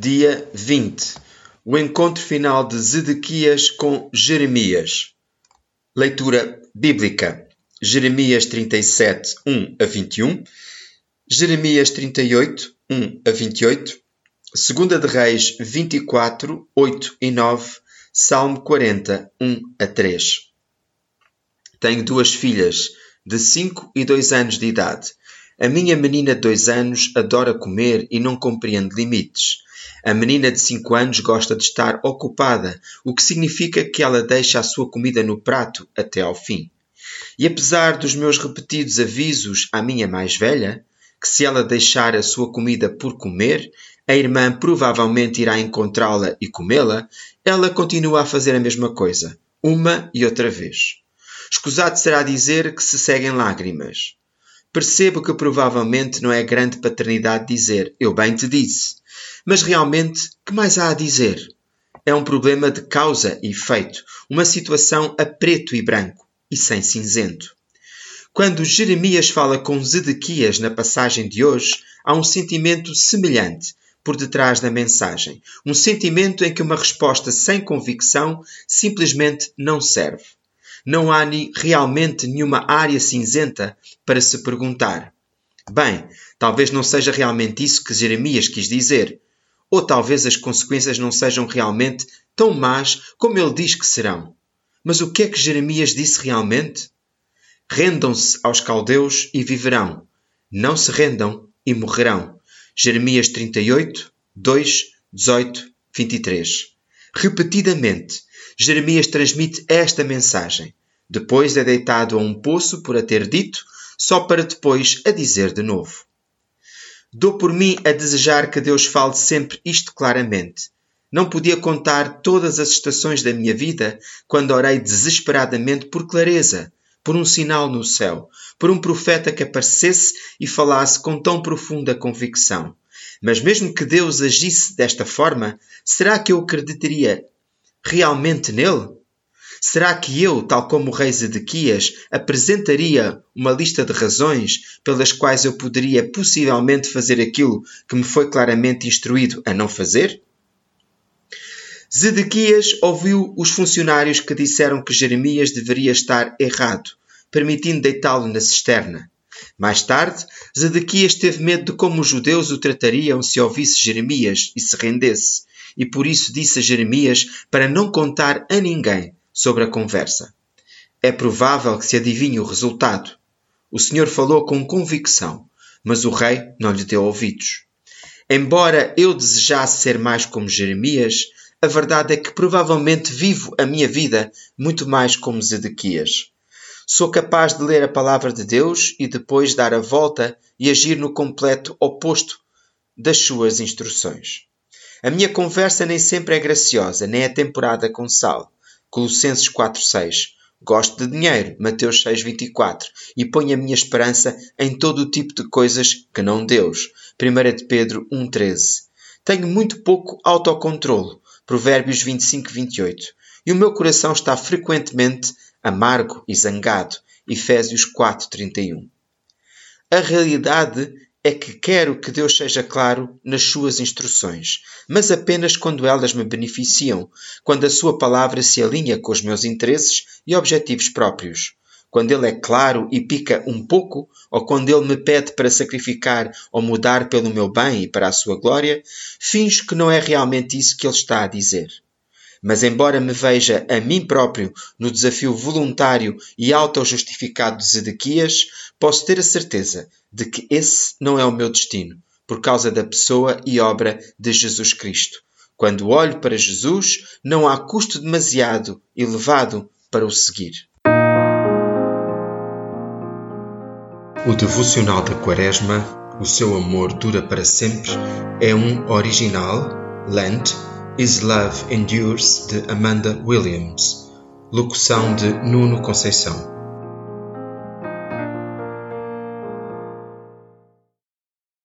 Dia 20 O encontro final de Zedequias com Jeremias. Leitura bíblica: Jeremias 37, 1 a 21, Jeremias 38, 1 a 28, Segunda de Reis 24, 8 e 9, Salmo 40, 1 a 3. Tenho duas filhas, de 5 e 2 anos de idade. A minha menina de 2 anos adora comer e não compreende limites. A menina de 5 anos gosta de estar ocupada, o que significa que ela deixa a sua comida no prato até ao fim. E apesar dos meus repetidos avisos à minha mais velha, que se ela deixar a sua comida por comer, a irmã provavelmente irá encontrá-la e comê-la, ela continua a fazer a mesma coisa, uma e outra vez. Escusado será dizer que se seguem lágrimas. Percebo que provavelmente não é grande paternidade dizer eu bem te disse. Mas realmente, que mais há a dizer? É um problema de causa e efeito, uma situação a preto e branco e sem cinzento. Quando Jeremias fala com Zedequias na passagem de hoje, há um sentimento semelhante por detrás da mensagem, um sentimento em que uma resposta sem convicção simplesmente não serve. Não há realmente nenhuma área cinzenta para se perguntar. Bem, talvez não seja realmente isso que Jeremias quis dizer, ou talvez as consequências não sejam realmente tão más como ele diz que serão. Mas o que é que Jeremias disse realmente? Rendam-se aos caldeus e viverão. Não se rendam e morrerão. Jeremias 38, 2, 18, 23. Repetidamente, Jeremias transmite esta mensagem. Depois é deitado a um poço por a ter dito, só para depois a dizer de novo. Dou por mim a desejar que Deus fale sempre isto claramente. Não podia contar todas as estações da minha vida quando orei desesperadamente por clareza, por um sinal no céu, por um profeta que aparecesse e falasse com tão profunda convicção. Mas mesmo que Deus agisse desta forma, será que eu acreditaria realmente nele? Será que eu, tal como o rei Zedequias, apresentaria uma lista de razões pelas quais eu poderia possivelmente fazer aquilo que me foi claramente instruído a não fazer? Zedequias ouviu os funcionários que disseram que Jeremias deveria estar errado, permitindo deitá-lo na cisterna. Mais tarde, Zedequias teve medo de como os judeus o tratariam se ouvisse Jeremias e se rendesse, e por isso disse a Jeremias para não contar a ninguém sobre a conversa. É provável que se adivinhe o resultado. O senhor falou com convicção, mas o rei não lhe deu ouvidos. Embora eu desejasse ser mais como Jeremias, a verdade é que provavelmente vivo a minha vida muito mais como Zedequias. Sou capaz de ler a palavra de Deus e depois dar a volta e agir no completo oposto das suas instruções. A minha conversa nem sempre é graciosa, nem é temperada com sal. Colossenses 4:6. Gosto de dinheiro, Mateus 6:24, e ponho a minha esperança em todo o tipo de coisas que não Deus. 1 de Pedro 1:13. Tenho muito pouco autocontrolo, Provérbios 25:28, e o meu coração está frequentemente amargo e zangado, Efésios 4:31. A realidade é que quero que Deus seja claro nas suas instruções, mas apenas quando elas me beneficiam, quando a sua palavra se alinha com os meus interesses e objetivos próprios. Quando ele é claro e pica um pouco, ou quando ele me pede para sacrificar ou mudar pelo meu bem e para a sua glória, finjo que não é realmente isso que ele está a dizer. Mas, embora me veja a mim próprio no desafio voluntário e auto-justificado de Zedequias, posso ter a certeza de que esse não é o meu destino, por causa da pessoa e obra de Jesus Cristo. Quando olho para Jesus, não há custo demasiado elevado para o seguir. O devocional da Quaresma, O seu amor dura para sempre, é um original, Lent, Is Love Endures, de Amanda Williams. Locução de Nuno Conceição.